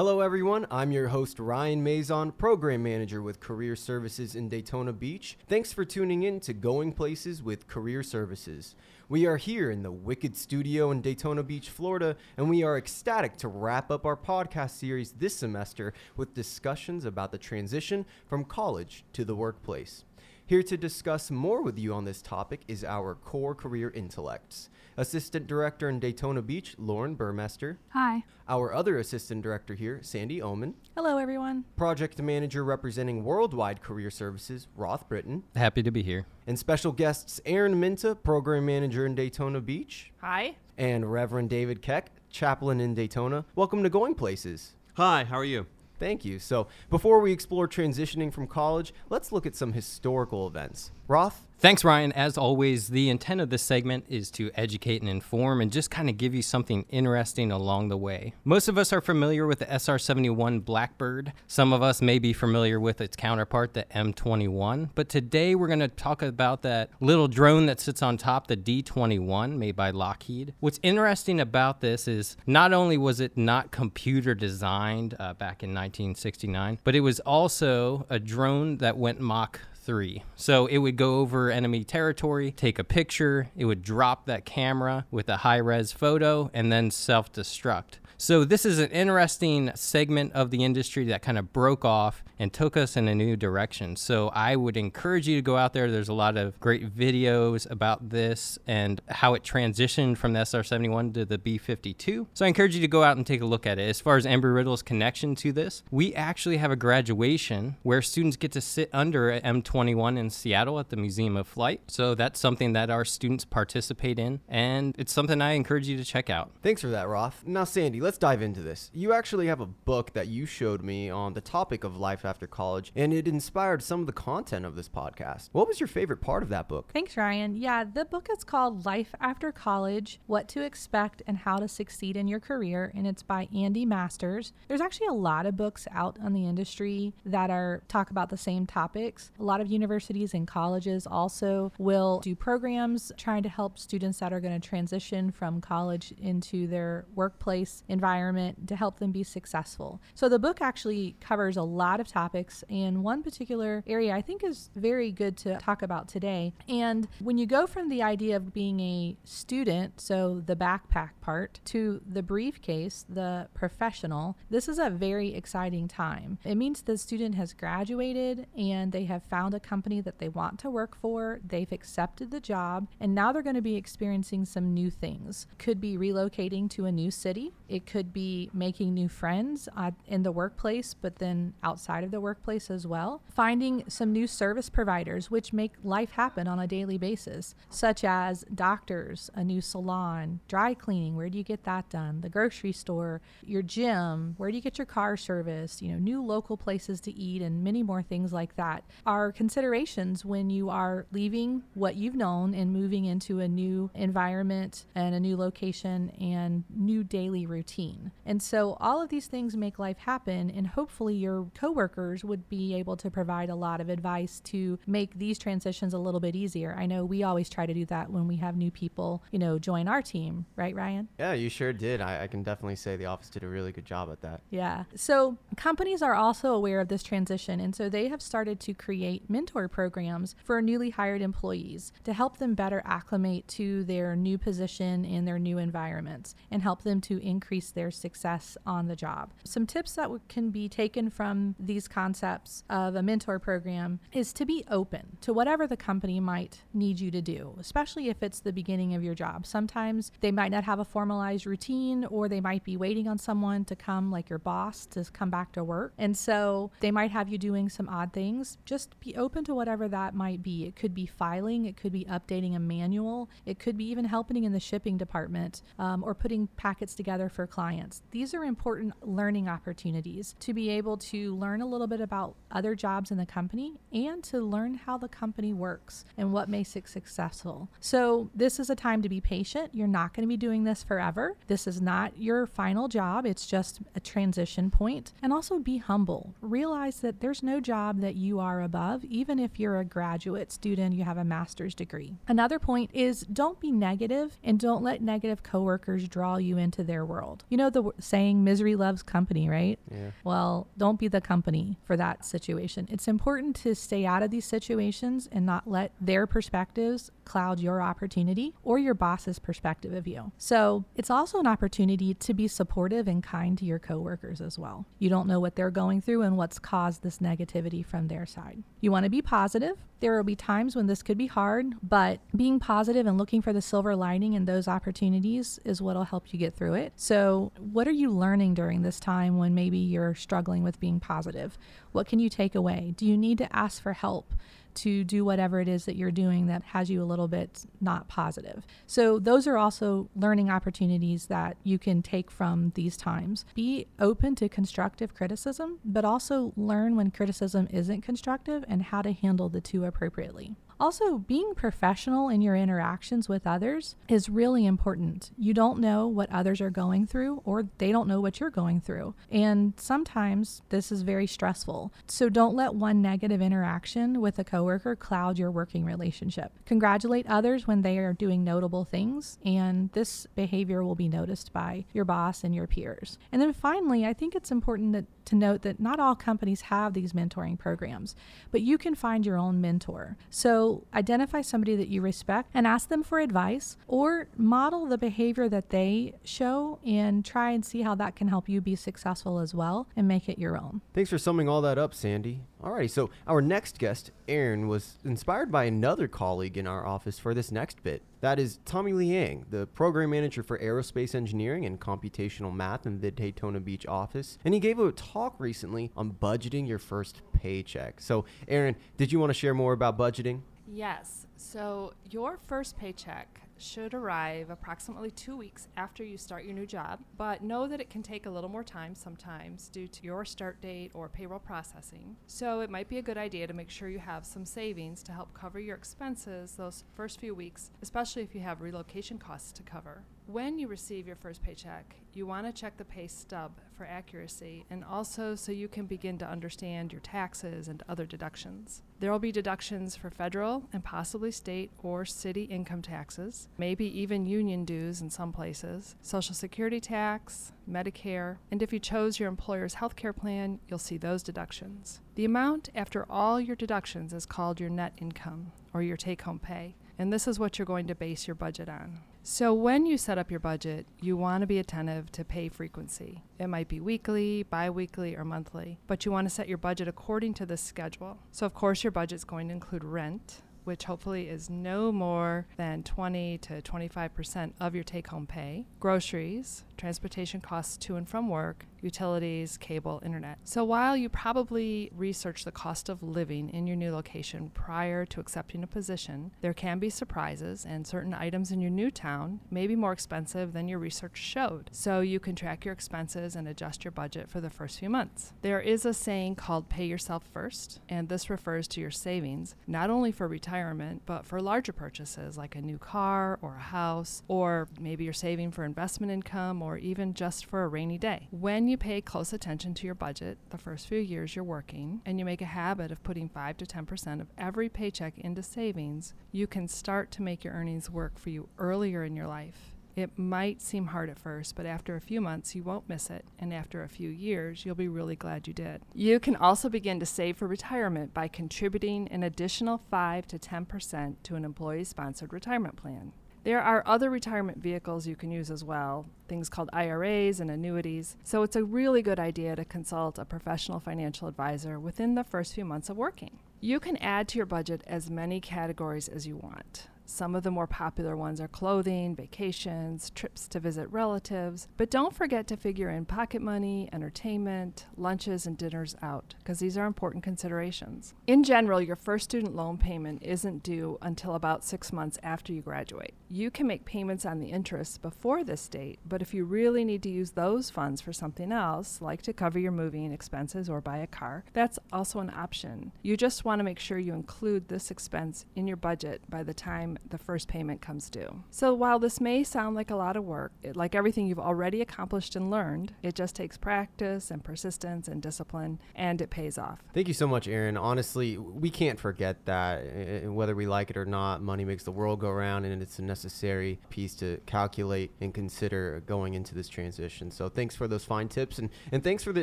Hello, everyone. I'm your host, Ryan Mazon, Program Manager with Career Services in Daytona Beach. Thanks for tuning in to Going Places with Career Services. We are here in the Wicked Studio in Daytona Beach, Florida, and we are ecstatic to wrap up our podcast series this semester with discussions about the transition from college to the workplace. Here to discuss more with you on this topic is our core career intellects. Assistant Director in Daytona Beach, Lauren Burmester. Hi. Our other Assistant Director here, Sandy Oman. Hello, everyone. Project Manager representing Worldwide Career Services, Roth Britton. Happy to be here. And special guests, Aaron Minta, Program Manager in Daytona Beach. Hi. And Reverend David Keck, Chaplain in Daytona. Welcome to Going Places. Hi, how are you? Thank you. So, before we explore transitioning from college, let's look at some historical events. Roth? Thanks, Ryan. As always, the intent of this segment is to educate and inform and just kind of give you something interesting along the way. Most of us are familiar with the SR 71 Blackbird. Some of us may be familiar with its counterpart, the M21. But today we're going to talk about that little drone that sits on top, the D 21, made by Lockheed. What's interesting about this is not only was it not computer designed uh, back in 1969, but it was also a drone that went Mach 3. So it would go over enemy territory, take a picture, it would drop that camera with a high res photo, and then self destruct. So, this is an interesting segment of the industry that kind of broke off and took us in a new direction. So, I would encourage you to go out there. There's a lot of great videos about this and how it transitioned from the SR 71 to the B 52. So, I encourage you to go out and take a look at it. As far as Embry Riddle's connection to this, we actually have a graduation where students get to sit under an M21 in Seattle at the Museum of Flight. So, that's something that our students participate in, and it's something I encourage you to check out. Thanks for that, Roth. Now, Sandy, let's dive into this. You actually have a book that you showed me on the topic of life after college, and it inspired some of the content of this podcast. What was your favorite part of that book? Thanks, Ryan. Yeah, the book is called Life After College What to Expect and How to Succeed in Your Career, and it's by Andy Masters. There's actually a lot of books out on the industry that are talk about the same topics. A lot of universities and colleges also will do programs trying to help students that are going to transition from college into their workplace environment to help them be successful. So the book actually covers a lot of topics, and one particular area I think is very good to talk about today. And when you go from the idea of being a student, so the backpack part, to the briefcase, the professional, this is a very exciting time. It means the student has graduated and they have found a company that they want to work for, they've accepted the job, and now they're going to be experiencing some new things. Could be relocating to a new city, it could be making new friends uh, in the workplace, but then outside of the workplace as well. Finding some new service providers, which make life happen on a daily basis, such as doctors, a new salon, dry cleaning, where do you get that done? The grocery store, your gym, where do you get your car serviced? You know, new local places to eat, and many more things like that are considerations when you are leaving what you've known and moving into a new environment and a new location and new daily routine. And so all of these things make life happen and hopefully your coworkers would be able to provide a lot of advice to make these transitions a little bit easier. I know we always try to do that when we have new people, you know, join our team, right Ryan? Yeah, you sure did. I, I can definitely say the office did a really good job at that. Yeah. So companies are also aware of this transition and so they have started to create mentor programs for newly hired employees to help them better acclimate to their new position in their new environments and help them to increase their success on the job. Some tips that can be taken from these concepts of a mentor program is to be open to whatever the company might need you to do, especially if it's the beginning of your job. Sometimes they might not have a formalized routine or they might be waiting on someone to come, like your boss, to come back to work. And so they might have you doing some odd things. Just be open to whatever that might be. It could be filing, it could be updating a manual, it could be even helping in the shipping department um, or putting packets together for clients. These are important learning opportunities to be able to learn a little bit about other jobs in the company and to learn how the company works and what makes it successful. So, this is a time to be patient. You're not going to be doing this forever. This is not your final job, it's just a transition point. And also be humble. Realize that there's no job that you are above, even if you're a graduate student, you have a master's degree. Another point is don't be negative and don't let negative coworkers draw you into their world. World. You know the w- saying, misery loves company, right? Yeah. Well, don't be the company for that situation. It's important to stay out of these situations and not let their perspectives cloud your opportunity or your boss's perspective of you. So it's also an opportunity to be supportive and kind to your coworkers as well. You don't know what they're going through and what's caused this negativity from their side. You want to be positive. There will be times when this could be hard, but being positive and looking for the silver lining in those opportunities is what will help you get through it. So, what are you learning during this time when maybe you're struggling with being positive? What can you take away? Do you need to ask for help? To do whatever it is that you're doing that has you a little bit not positive. So, those are also learning opportunities that you can take from these times. Be open to constructive criticism, but also learn when criticism isn't constructive and how to handle the two appropriately. Also, being professional in your interactions with others is really important. You don't know what others are going through, or they don't know what you're going through. And sometimes this is very stressful. So don't let one negative interaction with a coworker cloud your working relationship. Congratulate others when they are doing notable things, and this behavior will be noticed by your boss and your peers. And then finally, I think it's important that, to note that not all companies have these mentoring programs, but you can find your own mentor. So identify somebody that you respect and ask them for advice or model the behavior that they show and try and see how that can help you be successful as well and make it your own. Thanks for summing all that up, Sandy. Alrighty, so our next guest, Aaron, was inspired by another colleague in our office for this next bit. That is Tommy Liang, the program manager for aerospace engineering and computational math in the Daytona Beach office. And he gave a talk recently on budgeting your first paycheck. So, Aaron, did you want to share more about budgeting? Yes. So your first paycheck should arrive approximately two weeks after you start your new job, but know that it can take a little more time sometimes due to your start date or payroll processing. So it might be a good idea to make sure you have some savings to help cover your expenses those first few weeks, especially if you have relocation costs to cover. When you receive your first paycheck, you want to check the pay stub for accuracy and also so you can begin to understand your taxes and other deductions. There will be deductions for federal and possibly state or city income taxes, maybe even union dues in some places, Social Security tax, Medicare, and if you chose your employer's health care plan, you'll see those deductions. The amount after all your deductions is called your net income or your take home pay, and this is what you're going to base your budget on. So, when you set up your budget, you want to be attentive to pay frequency. It might be weekly, bi weekly, or monthly, but you want to set your budget according to this schedule. So, of course, your budget is going to include rent, which hopefully is no more than 20 to 25% of your take home pay, groceries, transportation costs to and from work, utilities, cable, internet. So while you probably research the cost of living in your new location prior to accepting a position, there can be surprises, and certain items in your new town may be more expensive than your research showed. So you can track your expenses and adjust your budget for the first few months. There is a saying called pay yourself first, and this refers to your savings, not only for retirement, but for larger purchases like a new car or a house, or maybe you're saving for investment income or even just for a rainy day. When you pay close attention to your budget the first few years you're working, and you make a habit of putting 5 to 10% of every paycheck into savings, you can start to make your earnings work for you earlier in your life. It might seem hard at first, but after a few months, you won't miss it. And after a few years, you'll be really glad you did. You can also begin to save for retirement by contributing an additional 5 to 10% to an employee sponsored retirement plan. There are other retirement vehicles you can use as well, things called IRAs and annuities. So it's a really good idea to consult a professional financial advisor within the first few months of working. You can add to your budget as many categories as you want. Some of the more popular ones are clothing, vacations, trips to visit relatives, but don't forget to figure in pocket money, entertainment, lunches, and dinners out, because these are important considerations. In general, your first student loan payment isn't due until about six months after you graduate. You can make payments on the interest before this date, but if you really need to use those funds for something else, like to cover your moving expenses or buy a car, that's also an option. You just want to make sure you include this expense in your budget by the time the first payment comes due. So while this may sound like a lot of work, it, like everything you've already accomplished and learned, it just takes practice and persistence and discipline, and it pays off. Thank you so much, Aaron. Honestly, we can't forget that. Eh, eh, whether we like it or not, money makes the world go round, and it's a necessary piece to calculate and consider going into this transition. So thanks for those fine tips, and, and thanks for the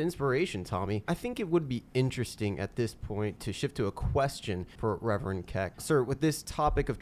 inspiration, Tommy. I think it would be interesting at this point to shift to a question for Reverend Keck. Sir, with this topic of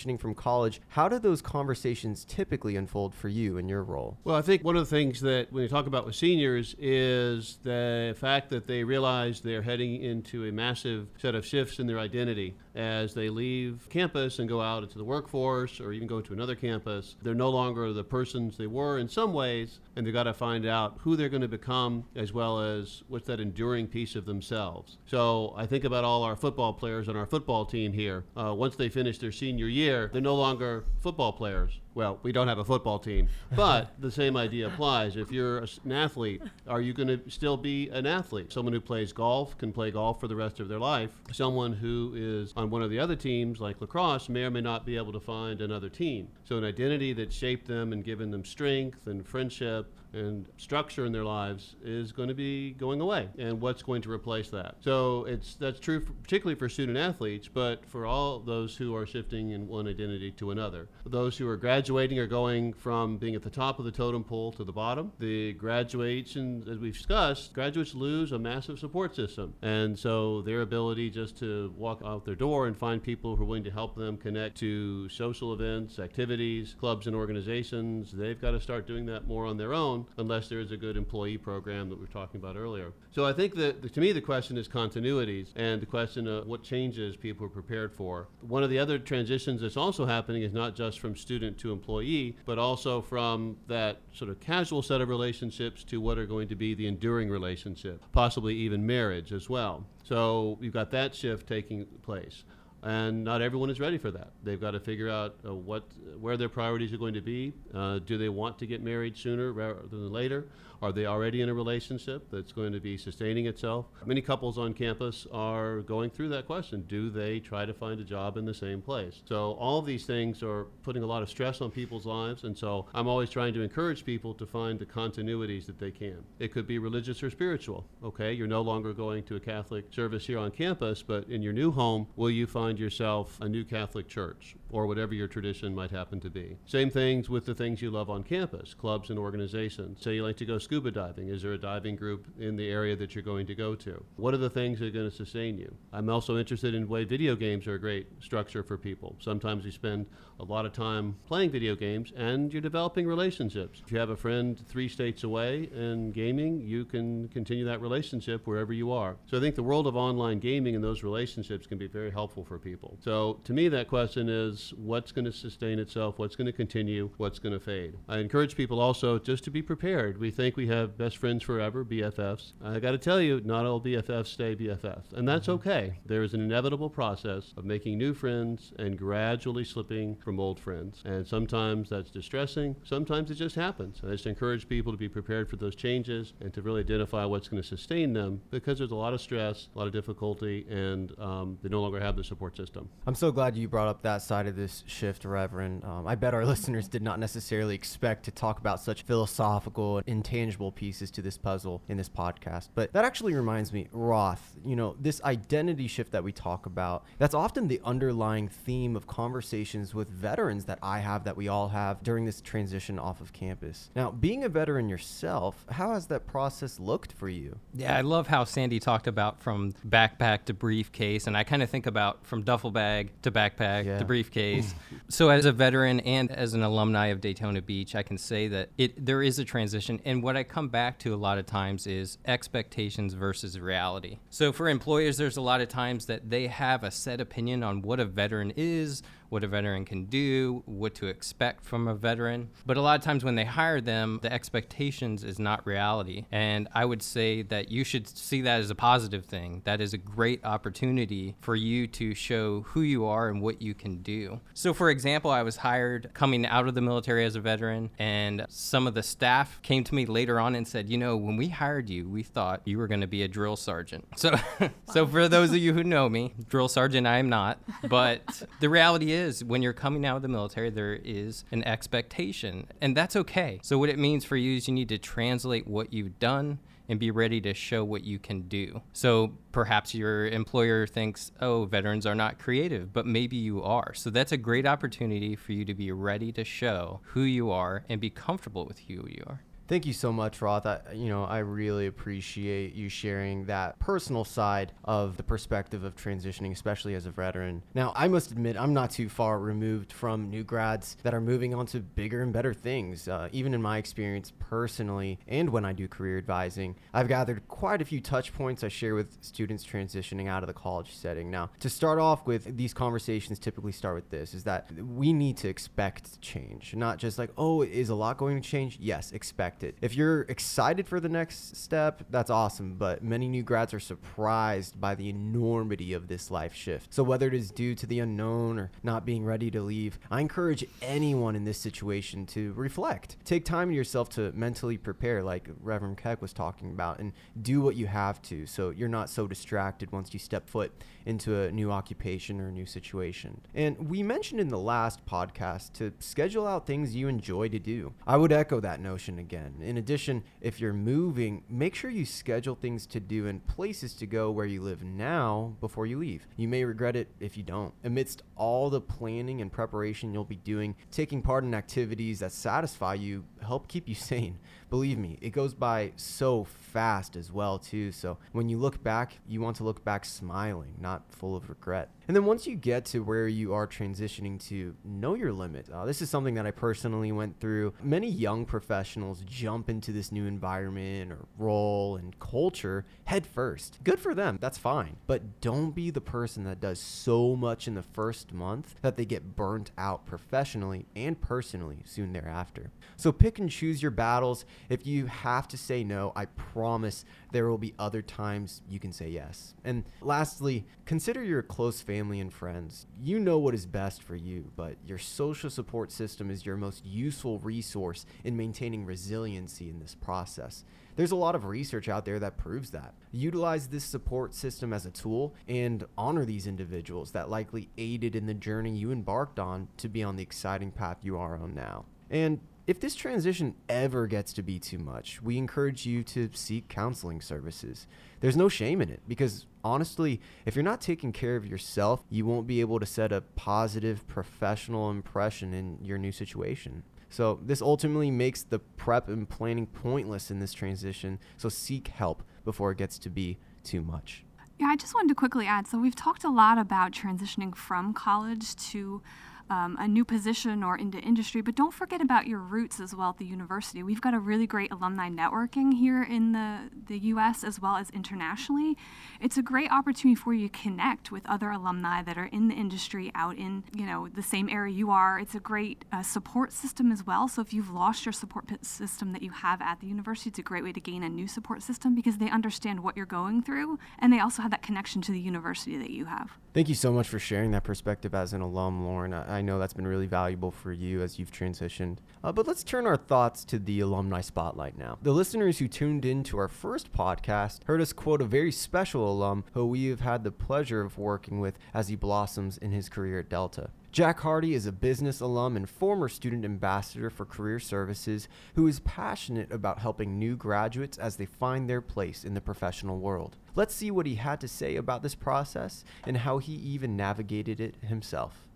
transitioning from college, how do those conversations typically unfold for you in your role? Well, I think one of the things that when you talk about with seniors is the fact that they realize they're heading into a massive set of shifts in their identity as they leave campus and go out into the workforce or even go to another campus. They're no longer the persons they were in some ways, and they've got to find out who they're going to become as well as what's that enduring piece of themselves. So I think about all our football players on our football team here. Uh, once they finish their senior year, they're no longer football players well, we don't have a football team, but the same idea applies. If you're an athlete, are you going to still be an athlete? Someone who plays golf can play golf for the rest of their life. Someone who is on one of the other teams, like lacrosse, may or may not be able to find another team. So, an identity that shaped them and given them strength and friendship and structure in their lives is going to be going away and what's going to replace that? So it's that's true for, particularly for student athletes but for all those who are shifting in one identity to another. Those who are graduating are going from being at the top of the totem pole to the bottom. The graduation as we've discussed graduates lose a massive support system and so their ability just to walk out their door and find people who are willing to help them connect to social events activities clubs and organizations they've got to start doing that more on their own unless there is a good employee program that we were talking about earlier. So I think that the, to me the question is continuities and the question of what changes people are prepared for. One of the other transitions that's also happening is not just from student to employee, but also from that sort of casual set of relationships to what are going to be the enduring relationship, possibly even marriage as well. So you've got that shift taking place and not everyone is ready for that. They've got to figure out uh, what, where their priorities are going to be. Uh, do they want to get married sooner rather than later? Are they already in a relationship that's going to be sustaining itself? Many couples on campus are going through that question. Do they try to find a job in the same place? So, all of these things are putting a lot of stress on people's lives. And so, I'm always trying to encourage people to find the continuities that they can. It could be religious or spiritual. Okay, you're no longer going to a Catholic service here on campus, but in your new home, will you find yourself a new Catholic church or whatever your tradition might happen to be? Same things with the things you love on campus, clubs and organizations. Say you like to go scuba diving? Is there a diving group in the area that you're going to go to? What are the things that are going to sustain you? I'm also interested in the way video games are a great structure for people. Sometimes you spend a lot of time playing video games and you're developing relationships. If you have a friend three states away in gaming, you can continue that relationship wherever you are. So I think the world of online gaming and those relationships can be very helpful for people. So to me, that question is what's going to sustain itself? What's going to continue? What's going to fade? I encourage people also just to be prepared. We think we have best friends forever, BFFs. I got to tell you, not all BFFs stay BFFs, and that's mm-hmm. okay. There is an inevitable process of making new friends and gradually slipping from old friends. And sometimes that's distressing, sometimes it just happens. I just encourage people to be prepared for those changes and to really identify what's going to sustain them because there's a lot of stress, a lot of difficulty, and um, they no longer have the support system. I'm so glad you brought up that side of this shift, Reverend. Um, I bet our listeners did not necessarily expect to talk about such philosophical and intangible tangible pieces to this puzzle in this podcast. But that actually reminds me, Roth, you know, this identity shift that we talk about, that's often the underlying theme of conversations with veterans that I have, that we all have during this transition off of campus. Now, being a veteran yourself, how has that process looked for you? Yeah, I love how Sandy talked about from backpack to briefcase, and I kind of think about from duffel bag to backpack yeah. to briefcase. so, as a veteran and as an alumni of Daytona Beach, I can say that it there is a transition, and what I come back to a lot of times is expectations versus reality. So for employers, there's a lot of times that they have a set opinion on what a veteran is, what a veteran can do, what to expect from a veteran. But a lot of times when they hire them, the expectations is not reality. And I would say that you should see that as a positive thing. That is a great opportunity for you to show who you are and what you can do. So, for example, I was hired coming out of the military as a veteran, and some of the staff came to me later on and said, You know, when we hired you, we thought you were going to be a drill sergeant. So, so for those of you who know me, drill sergeant I am not. But the reality is, is when you're coming out of the military, there is an expectation, and that's okay. So, what it means for you is you need to translate what you've done and be ready to show what you can do. So perhaps your employer thinks, oh, veterans are not creative, but maybe you are. So that's a great opportunity for you to be ready to show who you are and be comfortable with who you are. Thank you so much, Roth. I, you know, I really appreciate you sharing that personal side of the perspective of transitioning, especially as a veteran. Now, I must admit, I'm not too far removed from new grads that are moving on to bigger and better things. Uh, even in my experience personally, and when I do career advising, I've gathered quite a few touch points I share with students transitioning out of the college setting. Now, to start off with, these conversations typically start with this: is that we need to expect change, not just like, oh, is a lot going to change? Yes, expect it. If you're excited for the next step, that's awesome, but many new grads are surprised by the enormity of this life shift. So, whether it is due to the unknown or not being ready to leave, I encourage anyone in this situation to reflect. Take time to yourself to mentally prepare, like Reverend Keck was talking about, and do what you have to so you're not so distracted once you step foot into a new occupation or a new situation. And we mentioned in the last podcast to schedule out things you enjoy to do. I would echo that notion again. In addition, if you're moving, make sure you schedule things to do and places to go where you live now before you leave. You may regret it if you don't. Amidst all the planning and preparation you'll be doing, taking part in activities that satisfy you help keep you sane. Believe me, it goes by so fast as well too. So when you look back, you want to look back smiling, not full of regret. And then once you get to where you are transitioning to, know your limit. Uh, this is something that I personally went through. Many young professionals jump into this new environment or role and culture head first. Good for them, that's fine. But don't be the person that does so much in the first month that they get burnt out professionally and personally soon thereafter. So pick and choose your battles. If you have to say no, I promise there will be other times you can say yes. And lastly, consider your close family and friends. You know what is best for you, but your social support system is your most useful resource in maintaining resiliency in this process. There's a lot of research out there that proves that. Utilize this support system as a tool and honor these individuals that likely aided in the journey you embarked on to be on the exciting path you are on now. And if this transition ever gets to be too much, we encourage you to seek counseling services. There's no shame in it because honestly, if you're not taking care of yourself, you won't be able to set a positive professional impression in your new situation. So, this ultimately makes the prep and planning pointless in this transition. So, seek help before it gets to be too much. Yeah, I just wanted to quickly add so, we've talked a lot about transitioning from college to um, a new position or into industry, but don't forget about your roots as well at the university. We've got a really great alumni networking here in the, the US as well as internationally. It's a great opportunity for you to connect with other alumni that are in the industry out in you know the same area you are. It's a great uh, support system as well. So if you've lost your support system that you have at the university, it's a great way to gain a new support system because they understand what you're going through and they also have that connection to the university that you have. Thank you so much for sharing that perspective as an alum, Lauren. I, I know that's been really valuable for you as you've transitioned. Uh, but let's turn our thoughts to the alumni spotlight now. The listeners who tuned in to our first podcast heard us quote a very special alum who we have had the pleasure of working with as he blossoms in his career at Delta. Jack Hardy is a business alum and former student ambassador for career services who is passionate about helping new graduates as they find their place in the professional world. Let's see what he had to say about this process and how he even navigated it himself.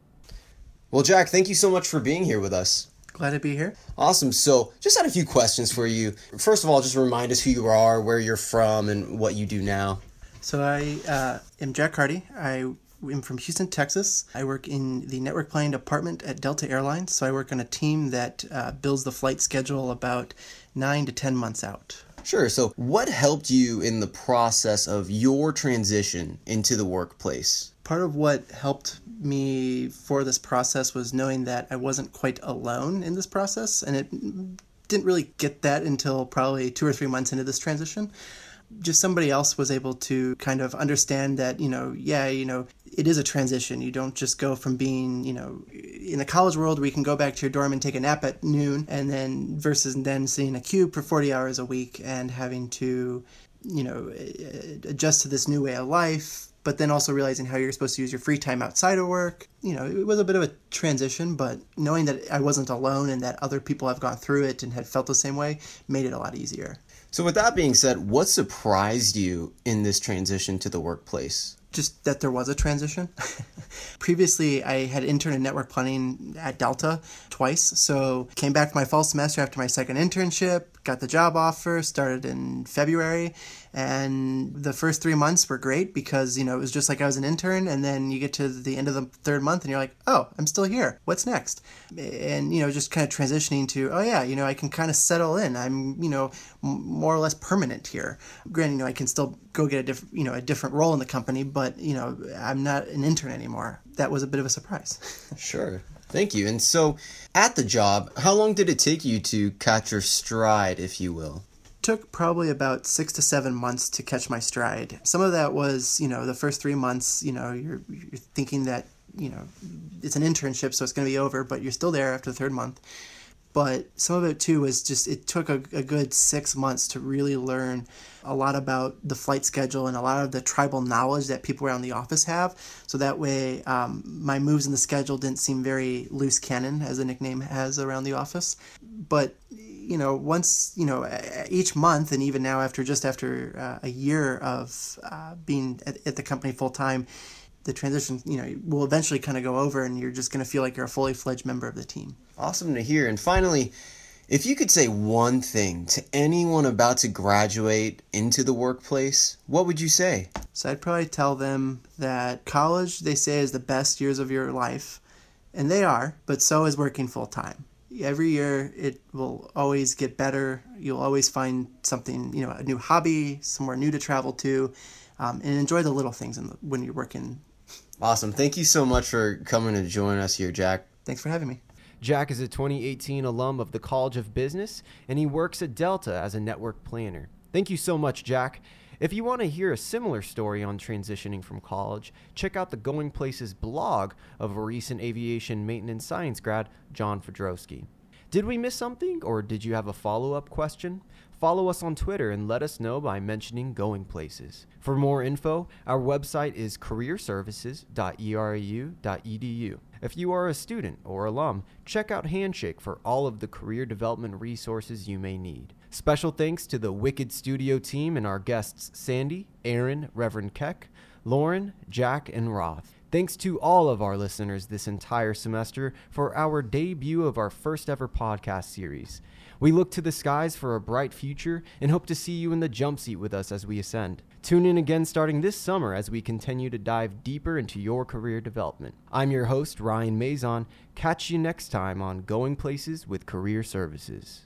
Well, Jack, thank you so much for being here with us. Glad to be here. Awesome. So, just had a few questions for you. First of all, just remind us who you are, where you're from, and what you do now. So, I uh, am Jack Hardy. I I'm from Houston, Texas. I work in the network planning department at Delta Airlines. So I work on a team that uh, builds the flight schedule about nine to 10 months out. Sure. So, what helped you in the process of your transition into the workplace? Part of what helped me for this process was knowing that I wasn't quite alone in this process, and it didn't really get that until probably two or three months into this transition just somebody else was able to kind of understand that, you know, yeah, you know, it is a transition. You don't just go from being, you know, in the college world where you can go back to your dorm and take a nap at noon and then versus then seeing a cube for 40 hours a week and having to, you know, adjust to this new way of life, but then also realizing how you're supposed to use your free time outside of work. You know, it was a bit of a transition, but knowing that I wasn't alone and that other people have gone through it and had felt the same way made it a lot easier. So, with that being said, what surprised you in this transition to the workplace? Just that there was a transition. Previously, I had interned in network planning at Delta twice. So, came back for my fall semester after my second internship, got the job offer, started in February, and the first three months were great because you know it was just like I was an intern, and then you get to the end of the third month and you're like, oh, I'm still here. What's next? And you know, just kind of transitioning to, oh yeah, you know, I can kind of settle in. I'm you know more or less permanent here. Granted, you know, I can still go get a different you know a different role in the company, but you know, I'm not an intern anymore. That was a bit of a surprise. sure. Thank you. And so, at the job, how long did it take you to catch your stride, if you will? took probably about six to seven months to catch my stride. Some of that was, you know, the first three months, you know, you're, you're thinking that, you know, it's an internship, so it's going to be over, but you're still there after the third month. But some of it too was just, it took a, a good six months to really learn a lot about the flight schedule and a lot of the tribal knowledge that people around the office have. So that way, um, my moves in the schedule didn't seem very loose cannon, as the nickname has around the office. But you know, once, you know, each month, and even now after just after uh, a year of uh, being at, at, the company full time, the transition, you know, will eventually kind of go over and you're just going to feel like you're a fully fledged member of the team. Awesome to hear. And finally, if you could say one thing to anyone about to graduate into the workplace, what would you say? So I'd probably tell them that college, they say, is the best years of your life. And they are, but so is working full time every year it will always get better. You'll always find something, you know, a new hobby, somewhere new to travel to, um, and enjoy the little things the, when you're working. Awesome. Thank you so much for coming to join us here, Jack. Thanks for having me. Jack is a 2018 alum of the College of Business, and he works at Delta as a network planner. Thank you so much, Jack. If you want to hear a similar story on transitioning from college, check out the Going Places blog of a recent aviation maintenance science grad, John Fedrowski. Did we miss something, or did you have a follow up question? Follow us on Twitter and let us know by mentioning Going Places. For more info, our website is careerservices.erau.edu. If you are a student or alum, check out Handshake for all of the career development resources you may need. Special thanks to the Wicked Studio team and our guests Sandy, Aaron, Reverend Keck, Lauren, Jack, and Roth. Thanks to all of our listeners this entire semester for our debut of our first ever podcast series. We look to the skies for a bright future and hope to see you in the jump seat with us as we ascend. Tune in again starting this summer as we continue to dive deeper into your career development. I'm your host, Ryan Mazon. Catch you next time on Going Places with Career Services.